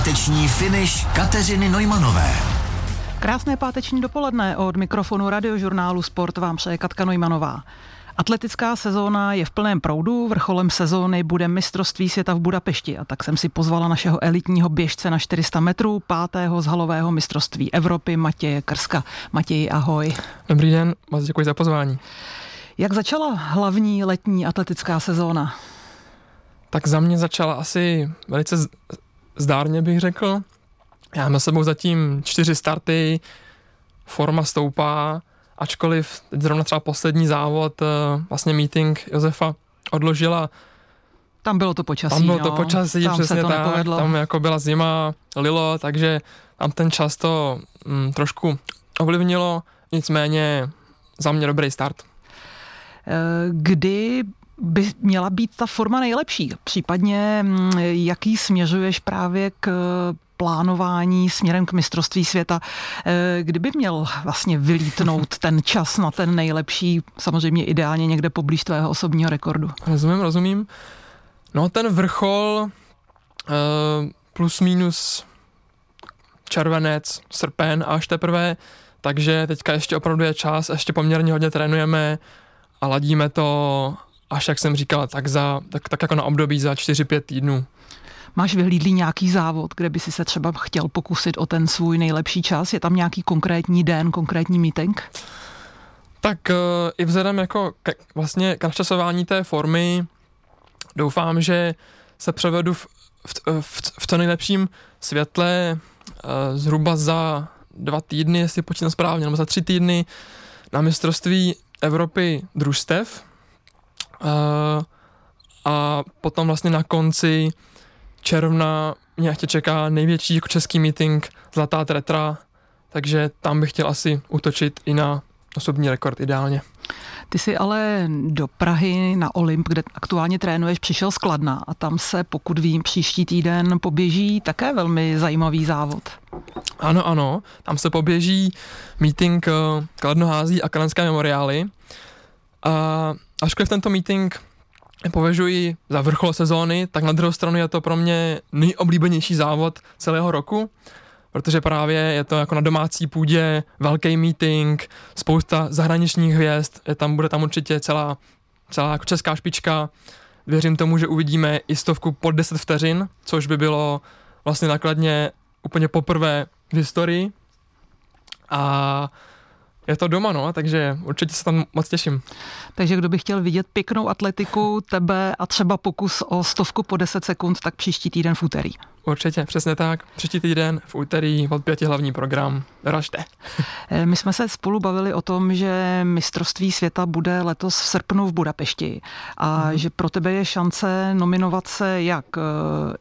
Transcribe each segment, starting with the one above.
Páteční finish Kateřiny Nojmanové. Krásné páteční dopoledne od mikrofonu radiožurnálu Sport vám přeje Katka Nojmanová. Atletická sezóna je v plném proudu, vrcholem sezóny bude mistrovství světa v Budapešti a tak jsem si pozvala našeho elitního běžce na 400 metrů, pátého z halového mistrovství Evropy Matěje Krska. Matěji, ahoj. Dobrý den, moc děkuji za pozvání. Jak začala hlavní letní atletická sezóna? Tak za mě začala asi velice zdárně bych řekl. Já mám sebou zatím čtyři starty, forma stoupá, ačkoliv zrovna třeba poslední závod, eh, vlastně meeting Josefa odložila. Tam bylo to počasí, Tam bylo no. to počasí, tam přesně se to tak. Nepovedlo. Tam jako byla zima, lilo, takže tam ten čas to mm, trošku ovlivnilo, nicméně za mě dobrý start. Eh, kdy by měla být ta forma nejlepší? Případně mm, jaký směřuješ právě k plánování směrem k mistrovství světa. Eh, kdyby měl vlastně vylítnout ten čas na ten nejlepší, samozřejmě ideálně někde poblíž tvého osobního rekordu? Rozumím, rozumím. No ten vrchol eh, plus minus červenec, srpen až teprve, takže teďka ještě opravdu je čas, ještě poměrně hodně trénujeme a ladíme to až jak jsem říkal, tak, za, tak, tak jako na období za 4-5 týdnů. Máš vyhlídlý nějaký závod, kde by si se třeba chtěl pokusit o ten svůj nejlepší čas? Je tam nějaký konkrétní den, konkrétní meeting? Tak uh, i vzhledem jako k, vlastně k načasování té formy doufám, že se převedu v, v, v, v to nejlepším světle uh, zhruba za dva týdny, jestli počítám správně, nebo za tři týdny na mistrovství Evropy družstev. Uh, a potom vlastně na konci června mě ještě čeká největší jako český meeting Zlatá tretra, takže tam bych chtěl asi utočit i na osobní rekord ideálně. Ty jsi ale do Prahy na Olymp, kde aktuálně trénuješ, přišel skladna a tam se, pokud vím, příští týden poběží také velmi zajímavý závod. Ano, ano, tam se poběží meeting eh, Kladnohází a Kalenské memoriály. A ačkoliv tento meeting považuji za vrchol sezóny, tak na druhou stranu je to pro mě nejoblíbenější závod celého roku, protože právě je to jako na domácí půdě velký meeting, spousta zahraničních hvězd, je tam, bude tam určitě celá, celá jako česká špička. Věřím tomu, že uvidíme i stovku pod 10 vteřin, což by bylo vlastně nakladně úplně poprvé v historii. A je to doma, no, takže určitě se tam moc těším. Takže kdo by chtěl vidět pěknou atletiku, tebe a třeba pokus o stovku po 10 sekund, tak příští týden v úterý. Určitě, přesně tak. Příští týden v úterý od pěti hlavní program. Ražte. Eh, my jsme se spolu bavili o tom, že mistrovství světa bude letos v srpnu v Budapešti a hmm. že pro tebe je šance nominovat se jak eh,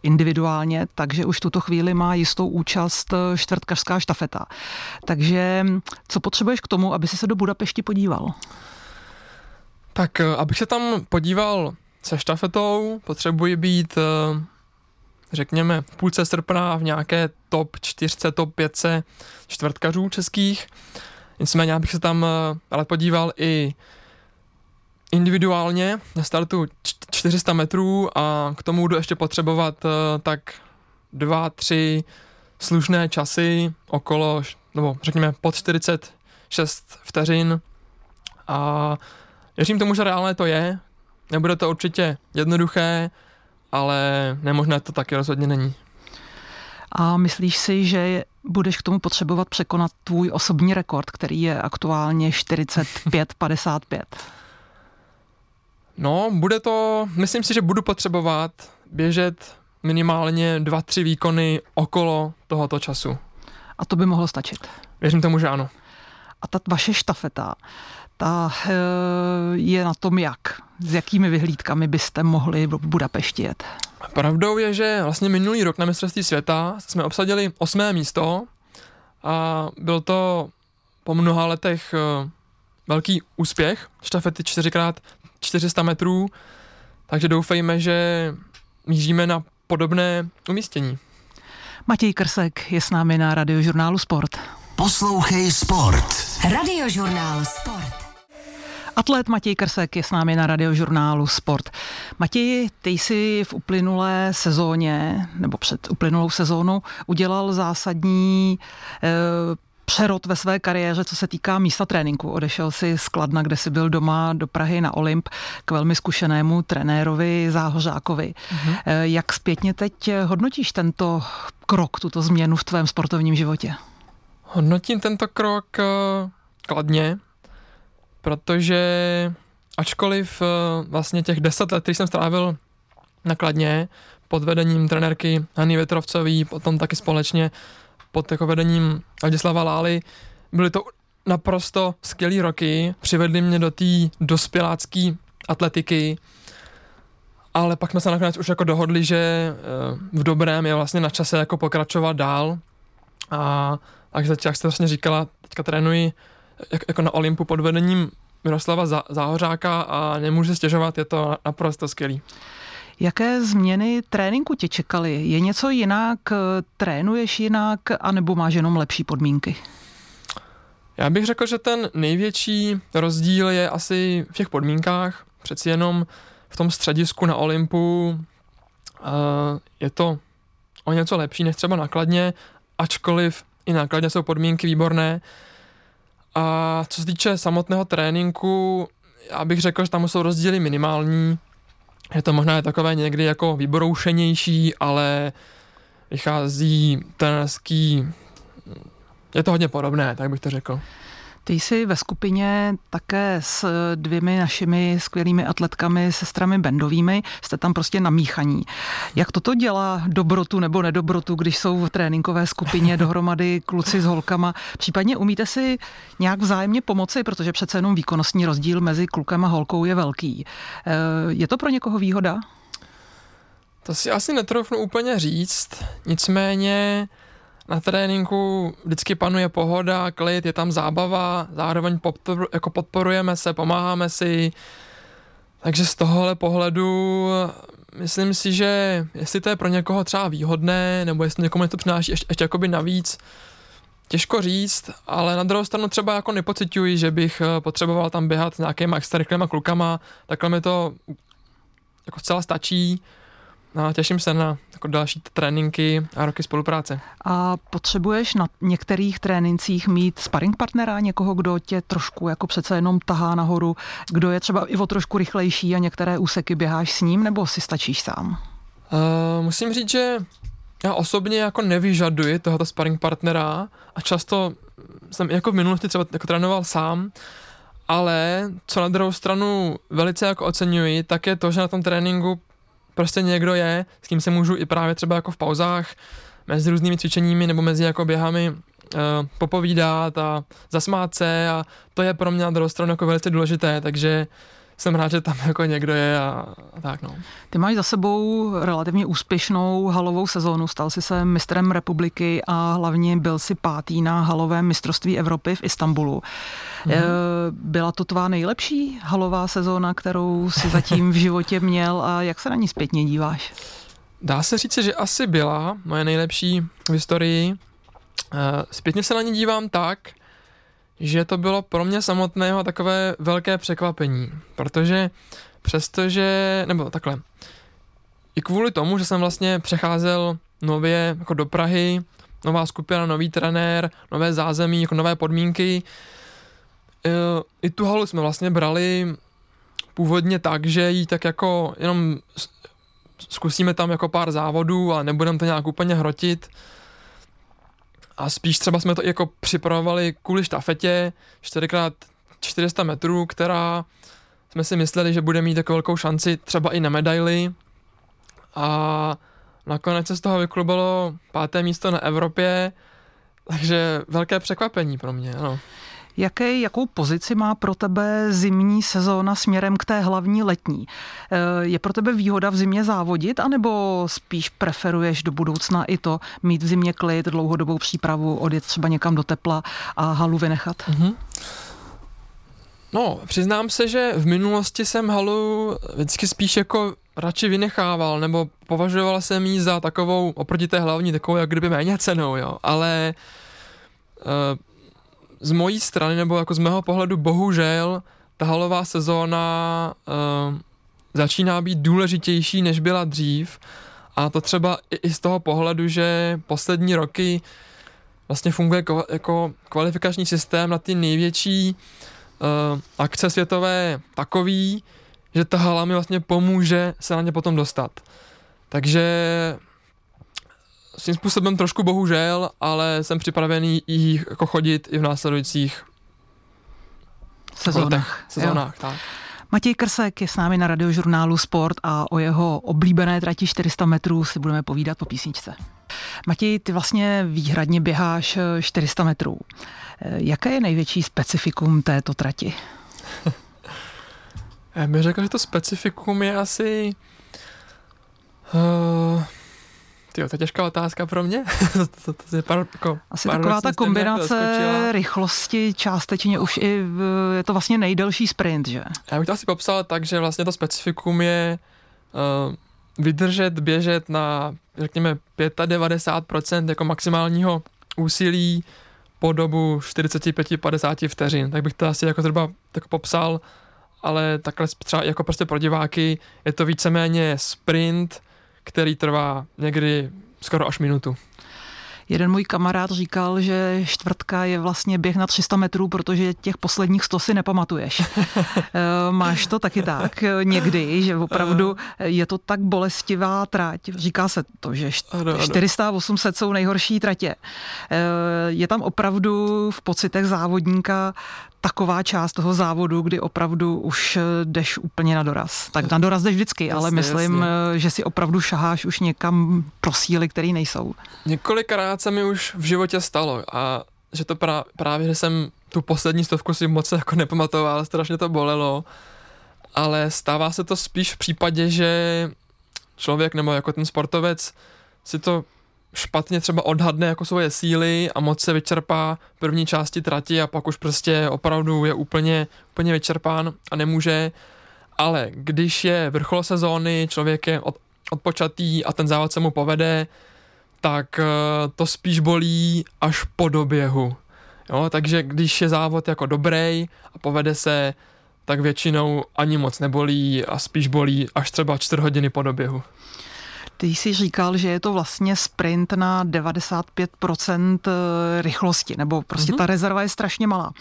individuálně, takže už tuto chvíli má jistou účast eh, čtvrtkařská štafeta. Takže co potřebuješ k tomu, aby si se do Budapešti podíval? Tak abych se tam podíval se štafetou, potřebuji být řekněme, v půlce srpna v nějaké top 4, top 5 čtvrtkařů českých. Nicméně já bych se tam ale podíval i individuálně na startu 400 metrů a k tomu budu ještě potřebovat tak dva, tři slušné časy okolo, nebo řekněme pod 46 vteřin. A věřím tomu, že reálné to je, nebude to určitě jednoduché, ale nemožné to taky rozhodně není. A myslíš si, že budeš k tomu potřebovat překonat tvůj osobní rekord, který je aktuálně 45-55? No, bude to, myslím si, že budu potřebovat běžet minimálně dva, tři výkony okolo tohoto času. A to by mohlo stačit? Věřím tomu, že ano. A ta vaše štafeta, ta eh, je na tom jak? S jakými vyhlídkami byste mohli v Budapešti jet? Pravdou je, že vlastně minulý rok na mistrovství světa jsme obsadili osmé místo a byl to po mnoha letech eh, velký úspěch, štafety 4x400 metrů, takže doufejme, že míříme na podobné umístění. Matěj Krsek je s námi na radiožurnálu Sport. Poslouchej Sport. Radiožurnál Sport. Atlet Matěj Krsek je s námi na radiožurnálu Sport. Matěj, ty jsi v uplynulé sezóně, nebo před uplynulou sezónou, udělal zásadní e, přerod ve své kariéře, co se týká místa tréninku. Odešel si z Kladna, kde si byl doma do Prahy na Olymp k velmi zkušenému trenérovi Záhořákovi. Mm-hmm. Jak zpětně teď hodnotíš tento krok, tuto změnu v tvém sportovním životě? Hodnotím tento krok uh, kladně, protože ačkoliv uh, vlastně těch deset let, který jsem strávil na Kladně, pod vedením trenérky Hany Větrovcový, potom taky společně pod jako vedením Ladislava Lály. Byly to naprosto skvělé roky, přivedly mě do té dospělácké atletiky, ale pak jsme se nakonec už jako dohodli, že eh, v dobrém je vlastně na čase jako pokračovat dál a takže jak jste vlastně říkala, teďka trénuji jak, jako na Olympu pod vedením Miroslava Záhořáka a nemůžu stěžovat, je to naprosto skvělý. Jaké změny tréninku tě čekaly? Je něco jinak? Trénuješ jinak? anebo máš jenom lepší podmínky? Já bych řekl, že ten největší rozdíl je asi v těch podmínkách. Přeci jenom v tom středisku na Olympu uh, je to o něco lepší než třeba nakladně, ačkoliv i nakladně jsou podmínky výborné. A co se týče samotného tréninku, já bych řekl, že tam jsou rozdíly minimální. Je to možná takové někdy jako vyboroušenější, ale vychází trenerský, je to hodně podobné, tak bych to řekl. Ty jsi ve skupině také s dvěmi našimi skvělými atletkami, sestrami Bendovými, jste tam prostě namíchaní. Jak toto dělá dobrotu nebo nedobrotu, když jsou v tréninkové skupině dohromady kluci s holkama? Případně umíte si nějak vzájemně pomoci, protože přece jenom výkonnostní rozdíl mezi klukem a holkou je velký. Eh, je to pro někoho výhoda? To si asi netroufnu úplně říct, nicméně na tréninku vždycky panuje pohoda, klid, je tam zábava, zároveň podporu, jako podporujeme se, pomáháme si. Takže z tohohle pohledu myslím si, že jestli to je pro někoho třeba výhodné, nebo jestli někomu to přináší ještě, ještě jakoby navíc, těžko říct, ale na druhou stranu třeba jako nepocituji, že bych eh, potřeboval tam běhat s nějakýma extra klukama, takhle mi to jako zcela stačí No, těším se na jako další tréninky a roky spolupráce. A potřebuješ na některých trénincích mít sparring partnera, někoho, kdo tě trošku jako přece jenom tahá nahoru, kdo je třeba i o trošku rychlejší a některé úseky běháš s ním, nebo si stačíš sám? Uh, musím říct, že já osobně jako nevyžaduji tohoto sparring partnera a často jsem jako v minulosti třeba jako trénoval sám, ale co na druhou stranu velice jako oceňuji, tak je to, že na tom tréninku prostě někdo je, s kým se můžu i právě třeba jako v pauzách mezi různými cvičeními nebo mezi jako běhami uh, popovídat a zasmát se a to je pro mě na druhou stranu jako velice důležité, takže jsem rád, že tam jako někdo je a, a tak no. Ty máš za sebou relativně úspěšnou halovou sezónu, stal si se mistrem republiky a hlavně byl si pátý na halovém mistrovství Evropy v Istanbulu. Mm-hmm. Byla to tvá nejlepší halová sezóna, kterou si zatím v životě měl a jak se na ní zpětně díváš? Dá se říct, že asi byla moje nejlepší v historii. Eh, zpětně se na ní dívám tak, že to bylo pro mě samotného takové velké překvapení, protože přestože, nebo takhle, i kvůli tomu, že jsem vlastně přecházel nově jako do Prahy, nová skupina, nový trenér, nové zázemí, jako nové podmínky, e, i tu halu jsme vlastně brali původně tak, že ji tak jako jenom zkusíme tam jako pár závodů a nebudeme to nějak úplně hrotit, a spíš třeba jsme to jako připravovali kvůli štafetě 4x400 metrů, která jsme si mysleli, že bude mít takovou velkou šanci třeba i na medaily. A nakonec se z toho vyklubalo páté místo na Evropě, takže velké překvapení pro mě, ano. Jaké, jakou pozici má pro tebe zimní sezóna směrem k té hlavní letní? Eh, je pro tebe výhoda v zimě závodit, anebo spíš preferuješ do budoucna i to mít v zimě klid, dlouhodobou přípravu, odjet třeba někam do tepla a halu vynechat? Mm-hmm. No, přiznám se, že v minulosti jsem halu vždycky spíš jako radši vynechával, nebo považoval jsem ji za takovou, oproti té hlavní, takovou jak kdyby méně cenou, jo, ale uh, z mojí strany, nebo jako z mého pohledu, bohužel, ta halová sezóna uh, začíná být důležitější, než byla dřív. A to třeba i, z toho pohledu, že poslední roky vlastně funguje ko, jako kvalifikační systém na ty největší uh, akce světové takový, že ta hala mi vlastně pomůže se na ně potom dostat. Takže s tím způsobem trošku bohužel, ale jsem připravený jí jako chodit i v následujících sezónách. sezónách tak. Matěj Krsek je s námi na radiožurnálu Sport a o jeho oblíbené trati 400 metrů si budeme povídat po písničce. Matěj, ty vlastně výhradně běháš 400 metrů. Jaké je největší specifikum této trati? Já bych řekl, že to specifikum je asi... Uh, to je těžká otázka pro mě. to, to, to je par, jako Asi taková ta kombinace rychlosti částečně už i v, je to vlastně nejdelší sprint, že? Já bych to asi popsal tak, že vlastně to specifikum je uh, vydržet, běžet na, řekněme, 95% jako maximálního úsilí po dobu 45-50 vteřin. Tak bych to asi jako zhruba tak popsal, ale takhle třeba jako prostě pro diváky je to víceméně sprint, který trvá někdy skoro až minutu. Jeden můj kamarád říkal, že čtvrtka je vlastně běh na 300 metrů, protože těch posledních 100 si nepamatuješ. Eh, máš to taky tak někdy, že opravdu je to tak bolestivá trať. Říká se to, že 400 a 800 jsou nejhorší tratě. Eh, je tam opravdu v pocitech závodníka taková část toho závodu, kdy opravdu už jdeš úplně na doraz. Tak na doraz jdeš vždycky, jasně, ale myslím, jasně. že si opravdu šaháš už někam pro síly, které nejsou. Několikrát se mi už v životě stalo a že to pra, právě, že jsem tu poslední stovku si moc jako nepamatoval, strašně to bolelo, ale stává se to spíš v případě, že člověk nebo jako ten sportovec si to špatně třeba odhadne jako svoje síly a moc se vyčerpá v první části trati a pak už prostě opravdu je úplně, úplně vyčerpán a nemůže. Ale když je vrchol sezóny, člověk je od, odpočatý a ten závod se mu povede, tak eh, to spíš bolí až po doběhu. Jo, takže když je závod jako dobrý a povede se, tak většinou ani moc nebolí a spíš bolí až třeba 4 hodiny po doběhu. Ty jsi říkal, že je to vlastně sprint na 95% eh, rychlosti, nebo prostě mm-hmm. ta rezerva je strašně malá.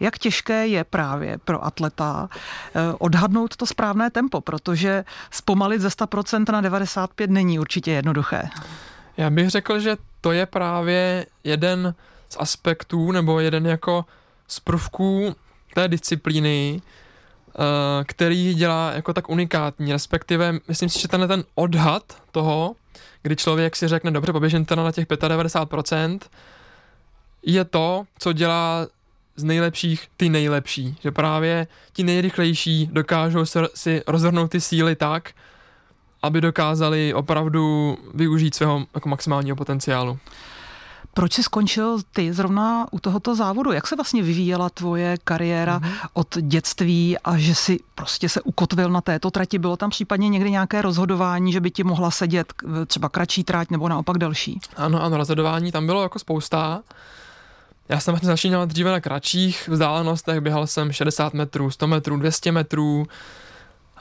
Jak těžké je právě pro atleta eh, odhadnout to správné tempo, protože zpomalit ze 100% na 95 není určitě jednoduché. Já bych řekl, že to je právě jeden z aspektů, nebo jeden jako z prvků té disciplíny, Eh, který dělá jako tak unikátní, respektive myslím si, že tenhle ten odhad toho, kdy člověk si řekne, dobře, poběžím teda na těch 95%, je to, co dělá z nejlepších ty nejlepší. Že právě ti nejrychlejší dokážou si rozhrnout ty síly tak, aby dokázali opravdu využít svého jako maximálního potenciálu. Proč jsi skončil ty zrovna u tohoto závodu? Jak se vlastně vyvíjela tvoje kariéra mm-hmm. od dětství a že si prostě se ukotvil na této trati? Bylo tam případně někdy nějaké rozhodování, že by ti mohla sedět třeba kratší trať nebo naopak delší? Ano, ano, rozhodování tam bylo jako spousta. Já jsem vlastně začínal dříve na kratších vzdálenostech, běhal jsem 60 metrů, 100 metrů, 200 metrů,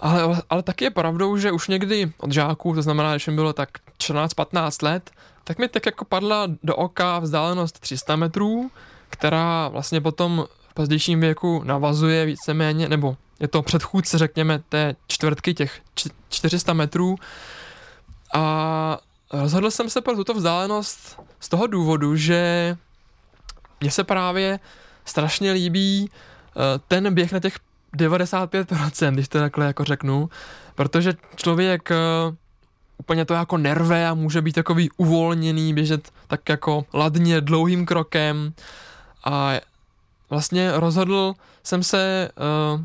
ale, ale taky je pravdou, že už někdy od žáků, to znamená, že mi bylo tak 14-15 let, tak mi tak jako padla do oka vzdálenost 300 metrů, která vlastně potom v pozdějším věku navazuje víceméně, nebo je to předchůdce, řekněme, té čtvrtky těch 400 metrů. A rozhodl jsem se pro tuto vzdálenost z toho důvodu, že mně se právě strašně líbí eh, ten běh na těch 95%, když to takhle jako řeknu, protože člověk eh, úplně to jako nerve a může být takový uvolněný, běžet tak jako ladně, dlouhým krokem a vlastně rozhodl jsem se uh,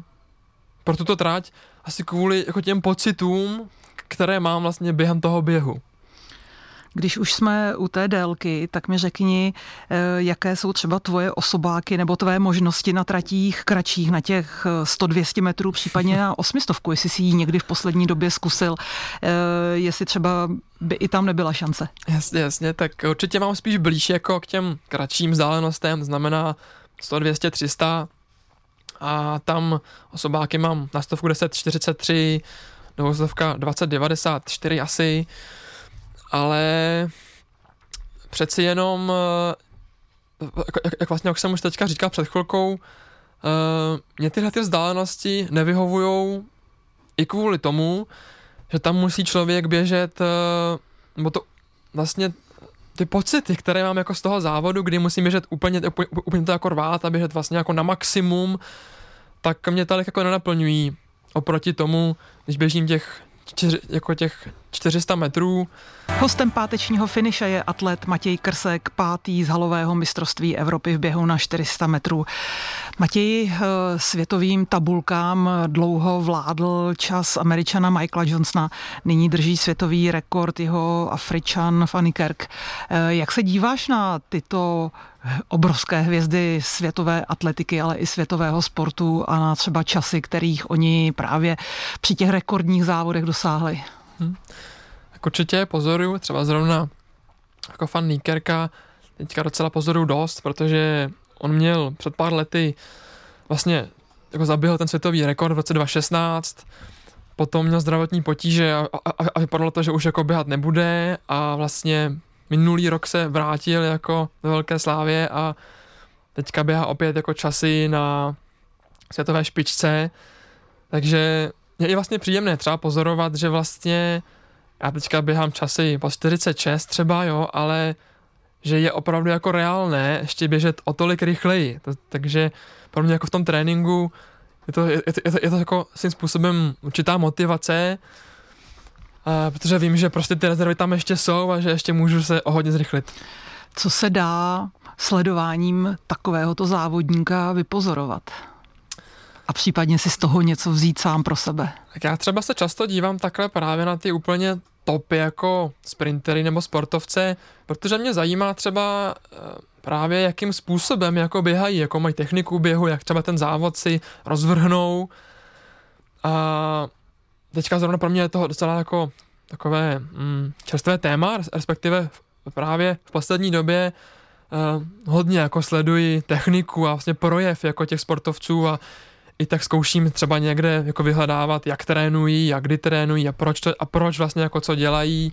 pro tuto trať asi kvůli jako těm pocitům, které mám vlastně během toho běhu. Když už jsme u té délky, tak mi řekni, eh, jaké jsou třeba tvoje osobáky nebo tvé možnosti na tratích kratších, na těch 100-200 metrů, případně na 800, jestli si ji někdy v poslední době zkusil, eh, jestli třeba by i tam nebyla šance. Jasně, jasně, tak určitě mám spíš blíž jako k těm kratším vzdálenostem, znamená 100, 200, 300, a tam osobáky mám na stovku 10.43, dvoustovka 20.94 asi, ale přeci jenom, eh, jak, jak vlastně, jak jsem už teďka říkal před chvilkou, uh, mě tyhle ty vzdálenosti nevyhovují i kvůli tomu, že tam musí člověk běžet, uh, nebo to vlastně ty pocity, které mám jako z toho závodu, kdy musím běžet úplně, úplně, úplně to jako rvát a běžet vlastně jako na maximum, tak mě tolik jako nenaplňují oproti tomu, když běžím těch, čtyři, jako těch 400 metrů. Hostem pátečního finiše je atlet Matěj Krsek, pátý z halového mistrovství Evropy v běhu na 400 metrů. Matěj eh, světovým tabulkám dlouho vládl čas američana Michaela Johnsona, nyní drží světový rekord jeho Afričan Fanny Kerk. Eh, jak se díváš na tyto obrovské hvězdy světové atletiky, ale i světového sportu a na třeba časy, kterých oni právě při těch rekordních závodech dosáhli? Hmm. Tak určitě pozoruju, třeba zrovna jako fan Níkerka, teďka docela pozoruju dost, protože on měl před pár lety vlastně jako zaběhl ten světový rekord v roce 2016, potom měl zdravotní potíže a, a, a vypadalo to, že už jako běhat nebude a vlastně minulý rok se vrátil jako do velké slávě a teďka běhá opět jako časy na světové špičce, takže je vlastně příjemné třeba pozorovat, že vlastně já teďka běhám časy po 46 třeba, jo, ale že je opravdu jako reálné ještě běžet o tolik rychleji. To, takže pro mě jako v tom tréninku je to, je, je, to, je to jako svým způsobem určitá motivace, a, protože vím, že prostě ty rezervy tam ještě jsou a že ještě můžu se o hodně zrychlit. Co se dá sledováním takovéhoto závodníka vypozorovat? A případně si z toho něco vzít sám pro sebe? Tak já třeba se často dívám takhle právě na ty úplně topy jako sprintery nebo sportovce, protože mě zajímá třeba eh, právě jakým způsobem jako běhají, jako mají techniku běhu, jak třeba ten závod si rozvrhnou. A teďka zrovna pro mě je to docela jako takové mm, čerstvé téma, respektive právě v poslední době uh, hodně jako sleduji techniku a vlastně projev jako těch sportovců a i tak zkouším třeba někde jako vyhledávat, jak trénují, jak kdy trénují a proč, to, a proč vlastně jako co dělají,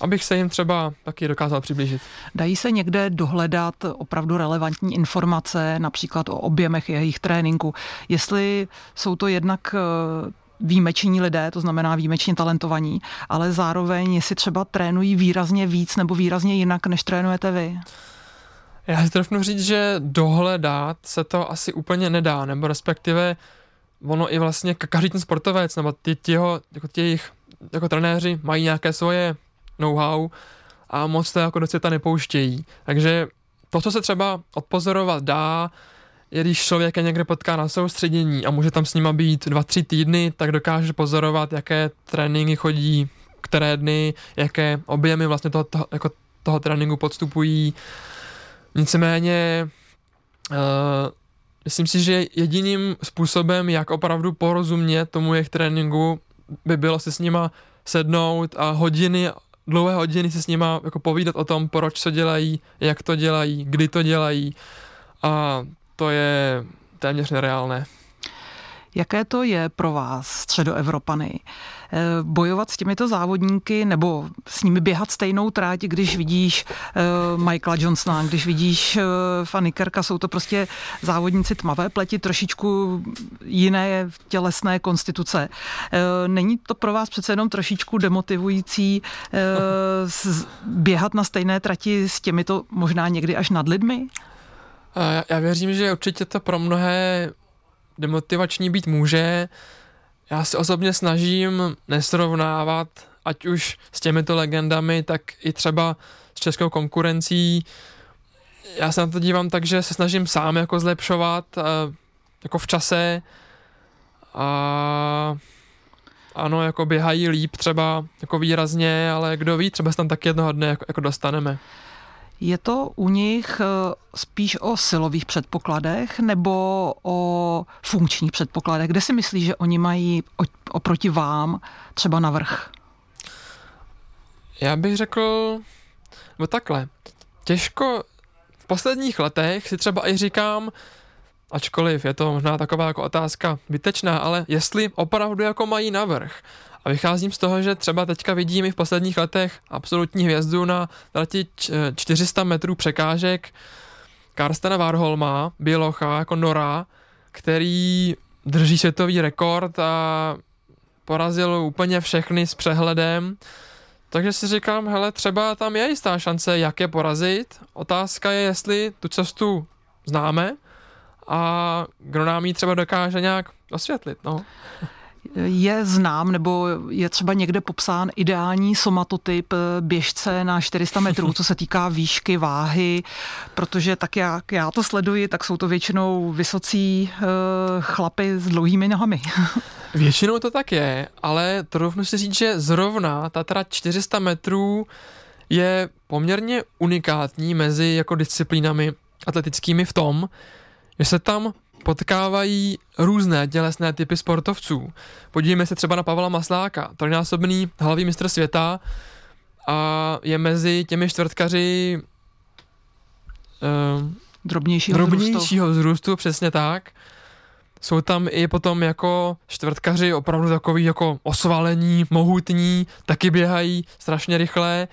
abych se jim třeba taky dokázal přiblížit. Dají se někde dohledat opravdu relevantní informace, například o objemech jejich tréninku, jestli jsou to jednak eh, výjimeční lidé, to znamená výjimečně talentovaní, ale zároveň jestli třeba trénují výrazně víc nebo výrazně jinak, než trénujete vy. Já si trofnu říct, že dohledat se to asi úplně nedá, nebo respektive ono i vlastně každý ten sportovec, nebo ty, těho, jako těch jako trenéři mají nějaké svoje know-how a moc to jako do světa nepouštějí. Takže to, co se třeba odpozorovat dá, je když člověk je někde potká na soustředění a může tam s nima být dva, tři týdny, tak dokáže pozorovat, jaké tréninky chodí, které dny, jaké objemy vlastně toho, toho, jako toho tréninku podstupují, Nicméně uh, myslím si, že jediným způsobem, jak opravdu porozumět tomu jejich tréninku, by bylo se s nima sednout a hodiny, dlouhé hodiny se s nima jako povídat o tom, proč co dělají, jak to dělají, kdy to dělají a to je téměř nereálné. Jaké to je pro vás, středoevropany, eh, bojovat s těmito závodníky nebo s nimi běhat stejnou tráť, když vidíš uh, Michaela Johnsona, když vidíš uh, Fanny Kerka, jsou to prostě závodníci tmavé pleti, trošičku jiné tělesné konstituce. Není to pro vás přece jenom trošičku demotivující běhat na stejné trati s těmito možná někdy až nad lidmi? Já věřím, že určitě to pro mnohé demotivační být může. Já se osobně snažím nesrovnávat, ať už s těmito legendami, tak i třeba s českou konkurencí. Já se na to dívám tak, že se snažím sám jako zlepšovat, eh, jako v čase a ano, jako běhají líp třeba jako výrazně, ale kdo ví, třeba se tam taky jednoho dne jako, jako dostaneme. Je to u nich eh, spíš o silových předpokladech nebo o funkčních předpokladech? Kde si myslíš, že oni mají oproti vám třeba navrh? Já bych řekl, no takhle, těžko v posledních letech si třeba i říkám, ačkoliv je to možná taková jako otázka vytečná, ale jestli opravdu jako mají navrh. A vycházím z toho, že třeba teďka vidím i v posledních letech absolutní hvězdu na trati 400 metrů překážek Karstena Warholma, Bělocha, jako Nora, který drží světový rekord a porazil úplně všechny s přehledem. Takže si říkám, hele, třeba tam je jistá šance, jak je porazit. Otázka je, jestli tu cestu známe a kdo nám ji třeba dokáže nějak osvětlit. No je znám nebo je třeba někde popsán ideální somatotyp eh, běžce na 400 metrů, co se týká výšky, váhy, protože tak jak já to sleduji, tak jsou to většinou vysocí uh, chlapy s dlouhými nohami. Většinou to tak je, ale troufnu si říct, že zrovna ta trať 400 metrů je poměrně unikátní mezi jako disciplínami atletickými v tom, že se tam potkávají různé tělesné typy sportovců. Podívejme se třeba na Pavla Masláka, trojnásobný hlavní mistr světa a je mezi těmi čtvrtkaři uh, drobnějšího, drobnějšího vzrůstu. vzrůstu, přesně tak. Jsou tam i potom jako čtvrtkaři opravdu takový jako osvalení, mohutní, taky běhají strašně rychle.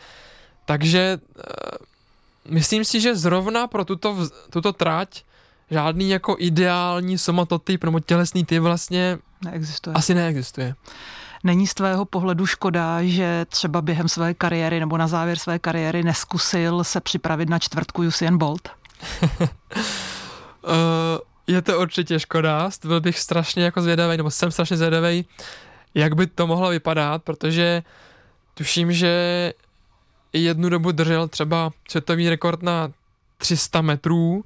Takže uh, myslím si, že zrovna pro tuto, tuto trať žádný jako ideální somatotyp nebo tělesný typ vlastně neexistuje. asi neexistuje. Není z tvého pohledu škoda, že třeba během své kariéry nebo na závěr své kariéry neskusil se připravit na čtvrtku Usain Bolt? uh, je to určitě škoda, byl bych strašně jako zvědavý, nebo jsem strašně zvědavý, jak by to mohlo vypadat, protože tuším, že jednu dobu držel třeba světový rekord na 300 metrů,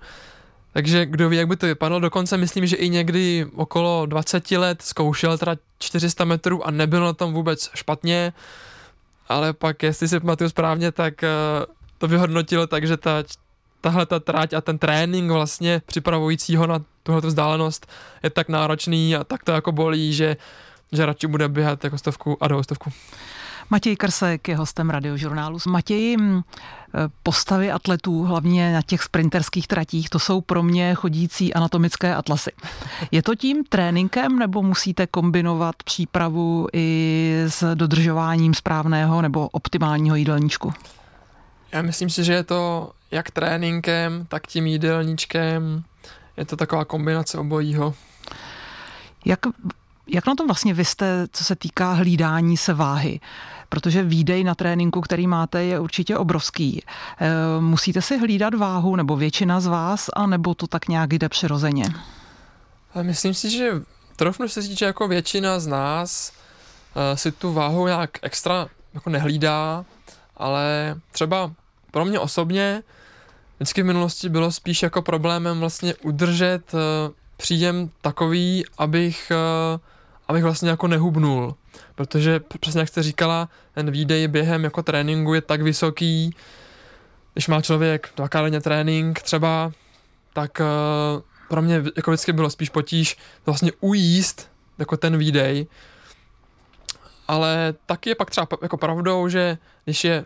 takže kdo ví, jak by to vypadalo. Dokonce myslím, že i někdy okolo 20 let zkoušel teda 400 metrů a nebylo na tom vůbec špatně, ale pak, jestli si pamatuju správně, tak eh, to vyhodnotil tak, že ta, tahle ta trať a ten trénink vlastně připravujícího na tuhle vzdálenost je tak náročný a tak to jako bolí, že, že radši bude běhat jako stovku a do stovku. Matěj Krsek je hostem radiožurnálu. Matěj, mm, postavy atletů, hlavně na těch sprinterských tratích, to jsou pro mě chodící anatomické atlasy. Je to tím tréninkem nebo musíte kombinovat přípravu i s dodržováním správného nebo optimálního jídelníčku? Já myslím si, že je to jak tréninkem, tak tím jídelníčkem. Je to taková kombinace obojího. Jak jak na to vlastně vy jste, co se týká hlídání se váhy? Protože výdej na tréninku, který máte, je určitě obrovský. Eh, musíte si hlídat váhu, nebo většina z vás, a nebo to tak nějak jde přirozeně? Myslím si, že trofnu se říct, že jako většina z nás eh, si tu váhu nějak extra jako nehlídá, ale třeba pro mě osobně vždycky v minulosti bylo spíš jako problémem vlastně udržet eh, příjem takový, abych abych vlastně jako nehubnul, protože přesně jak jste říkala, ten výdej během jako tréninku je tak vysoký, když má člověk dvakrát denně trénink třeba, tak uh, pro mě jako vždycky bylo spíš potíž vlastně ujíst jako ten výdej, ale taky je pak třeba jako pravdou, že když je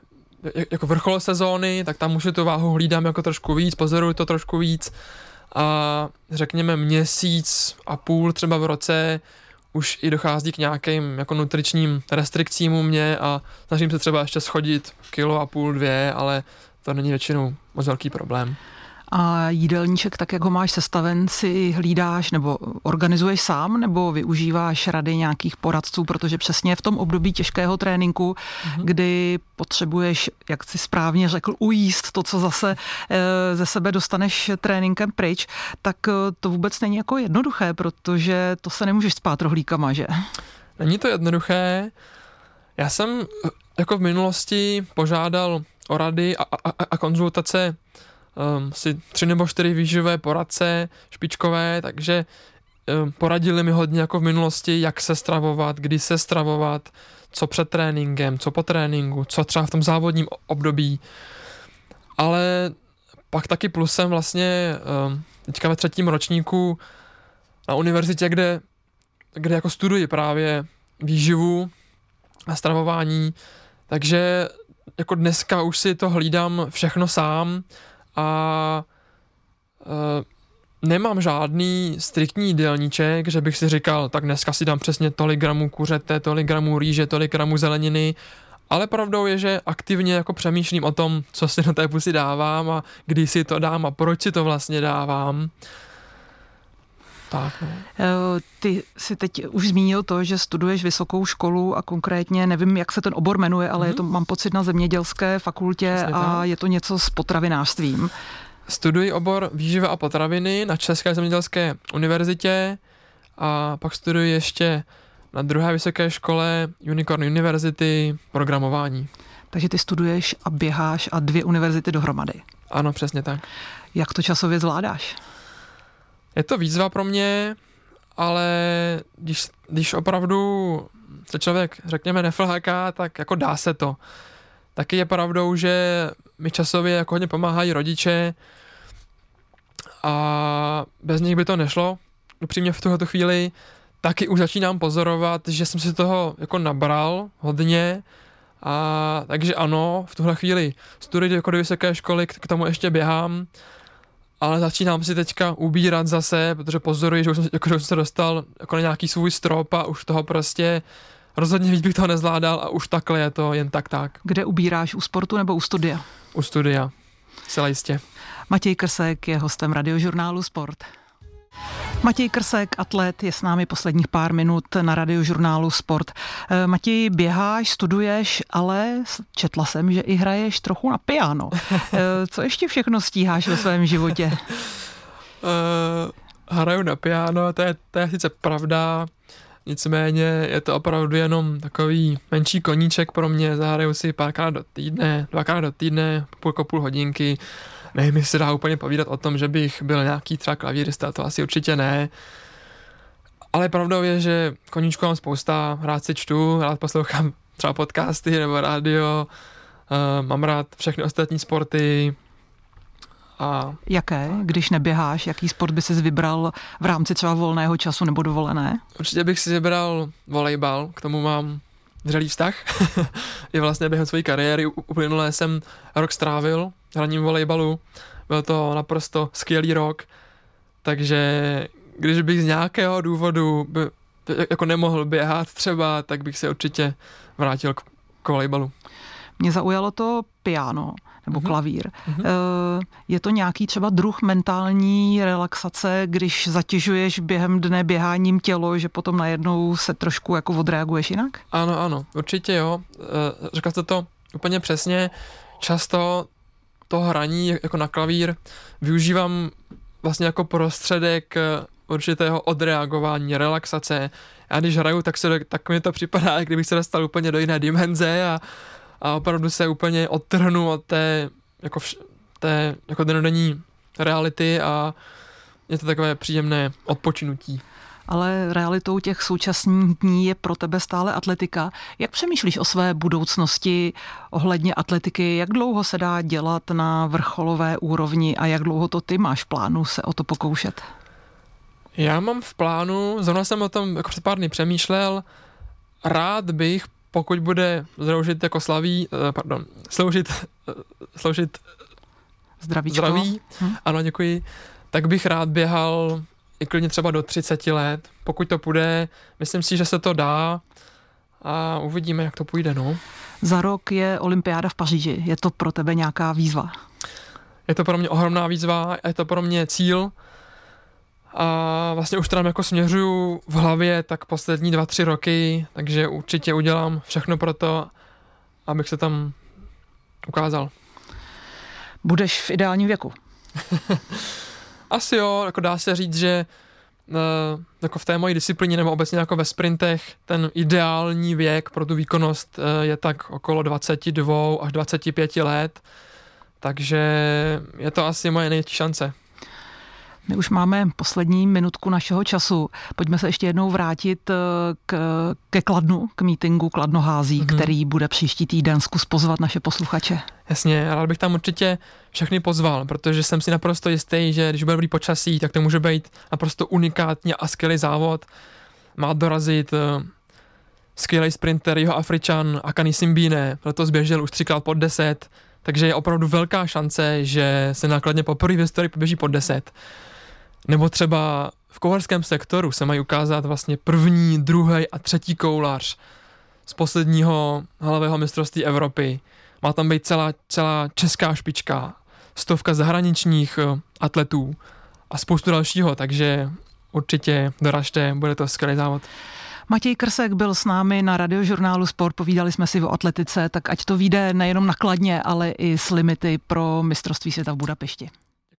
jako vrchol sezóny, tak tam už tu váhu hlídám jako trošku víc, pozoruju to trošku víc. A řekněme měsíc a půl třeba v roce už i dochází k nějakým jako nutričním restrikcím u mě a snažím se třeba ještě schodit kilo a půl, dvě, ale to není většinou moc velký problém. A jídelníček, tak jak ho máš sestaven, si hlídáš nebo organizuješ sám, nebo využíváš rady nějakých poradců, protože přesně v tom období těžkého tréninku, mm-hmm. kdy potřebuješ, jak si správně řekl, ujíst to, co zase e, ze sebe dostaneš tréninkem pryč, tak e, to vůbec není jako jednoduché, protože to se nemůžeš spát rohlíkama, že? Není to jednoduché. Já jsem eh, jako v minulosti požádal o rady a, a, a konzultace um, si tři nebo čtyři výživové poradce špičkové, takže um, poradili mi hodně jako v minulosti, jak se stravovat, kdy se stravovat, co před tréninkem, co po tréninku, co třeba v tom závodním období. Ale pak taky plusem vlastně um, teďka ve třetím ročníku na univerzitě, kde, kde jako studuji právě výživu a stravování, takže jako dneska už si to hlídám všechno sám a uh, nemám žádný striktní jídelníček, že bych si říkal, tak dneska si dám přesně tolik gramů kuřete, tolik gramů rýže, tolik gramů zeleniny, ale pravdou je, že aktivně jako přemýšlím o tom, co si do té pusy dávám a kdy si to dám a proč si to vlastně dávám. Tak, no. Eh, ty si teď už zmínil to, že studuješ vysokou školu a konkrétně, nevím, jak se ten obor jmenuje, ale mm-hmm. je to, mám pocit, na zemědělské fakultě Jasně a tak. je to něco s potravinářstvím. Studuji obor výživa a potraviny na České zemědělské univerzitě a pak studuji ještě na druhé vysoké škole Unicorn University programování. Takže ty studuješ a běháš a dvě univerzity dohromady. Ano, přesně tak. Jak to časově zvládáš? Je to výzva pro mě, ale když, když opravdu se člověk, řekněme, neflháká, tak jako dá se to. Taky je pravdou, že mi časově jako hodně pomáhají rodiče a bez nich by to nešlo. Upřímně v tuhle chvíli taky už začínám pozorovat, že jsem si toho jako nabral hodně a takže ano, v tuhle chvíli studuji jako do vysoké školy, k tomu ještě běhám, ale začínám si teďka ubírat zase, protože pozoruji, že už jsem, jako, že jsem se dostal jako na nějaký svůj strop a už toho prostě rozhodně víc bych toho nezvládal a už takhle je to jen tak tak. Kde ubíráš, u sportu nebo u studia? U studia, celá jistě. Matěj Krsek je hostem radiožurnálu Sport. Matěj Krsek, atlet, je s námi posledních pár minut na radiožurnálu Sport. Eh, Matěj, běháš, studuješ, ale četla jsem, že i hraješ trochu na piano. Eh, co ještě všechno stíháš ve svém životě? Uh, hraju na piano, to je, to je sice pravda, nicméně je to opravdu jenom takový menší koníček pro mě, zahraju si párkrát do týdne, dvakrát do týdne, půlko půl hodinky, nevím, jestli se dá úplně povídat o tom, že bych byl nějaký třeba klavírista, to asi určitě ne. Ale pravdou je, že koníčku mám spousta, rád si čtu, rád poslouchám třeba podcasty nebo rádio, uh, mám rád všechny ostatní sporty, a... Jaké, když neběháš, jaký sport by si vybral v rámci třeba volného času nebo dovolené? Určitě bych si vybral volejbal, k tomu mám vřelý vztah. I vlastně během své kariéry uplynulé jsem rok strávil hraním volejbalu. Byl to naprosto skvělý rok, takže když bych z nějakého důvodu by, jako nemohl běhat třeba, tak bych se určitě vrátil k, k volejbalu. Mě zaujalo to piano nebo mm-hmm. klavír. Mm-hmm. Je to nějaký třeba druh mentální relaxace, když zatěžuješ během dne běháním tělo, že potom najednou se trošku jako odreaguješ jinak? Ano, ano, určitě jo. Eh, řekl jste to úplně přesně. Často to hraní jako na klavír využívám vlastně jako prostředek eh, určitého odreagování, relaxace. Já když hraju, tak, se, tak mi to připadá, kdybych se dostal úplně do jiné dimenze a, a opravdu se úplně odtrhnu od té, jako vš, té jako denodenní reality a je to takové příjemné odpočinutí ale realitou těch současných dní je pro tebe stále atletika. Jak přemýšlíš o své budoucnosti ohledně atletiky? Jak dlouho se dá dělat na vrcholové úrovni a jak dlouho to ty máš v plánu se o to pokoušet? Já mám v plánu, zrovna jsem o tom jako před pár dny přemýšlel, rád bych, pokud bude zroužit jako slaví, eh, pardon, sloužit, eh, sloužit Zdravíčko. zdraví, hm? ano, děkuji, tak bych rád běhal i klidně třeba do 30 let. Pokud to půjde, myslím si, že se to dá a uvidíme, jak to půjde. No. Za rok je olympiáda v Paříži. Je to pro tebe nějaká výzva? Je to pro mě ohromná výzva, je to pro mě cíl a vlastně už tam jako směřuju v hlavě tak poslední dva, tři roky, takže určitě udělám všechno pro to, abych se tam ukázal. Budeš v ideálním věku? Asi jo, jako dá se říct, že uh, jako v té mojí disciplíně nebo obecně jako ve sprintech ten ideální věk pro tu výkonnost uh, je tak okolo 22 až 25 let, takže je to asi moje největší šance. My už máme poslední minutku našeho času. Pojďme se ještě jednou vrátit eh, k, ke Kladnu, k mítingu Kladnohází, mm-hmm. který bude příští týden. Zkus pozvat naše posluchače. Jasně, rád bych tam určitě všechny pozval, protože jsem si naprosto jistý, že když bude dobrý počasí, tak to může být naprosto unikátně a skvělý závod. Má dorazit uh, skvělý sprinter jeho Afričan Akani Simbine, letos běžel už třikrát pod deset, takže je opravdu velká šance, že se nákladně poprvé v historii poběží pod deset. Nebo třeba v kolarském sektoru se mají ukázat vlastně první, druhý a třetí koulař z posledního halového mistrovství Evropy. Má tam být celá, celá česká špička, stovka zahraničních eh, atletů a spoustu dalšího, takže určitě doražte, bude to skvělý závod. Matěj Krsek byl s námi na radiožurnálu Sport, povídali jsme si o atletice, tak ať to vyjde nejenom nakladně, ale i s limity pro mistrovství světa v Budapešti.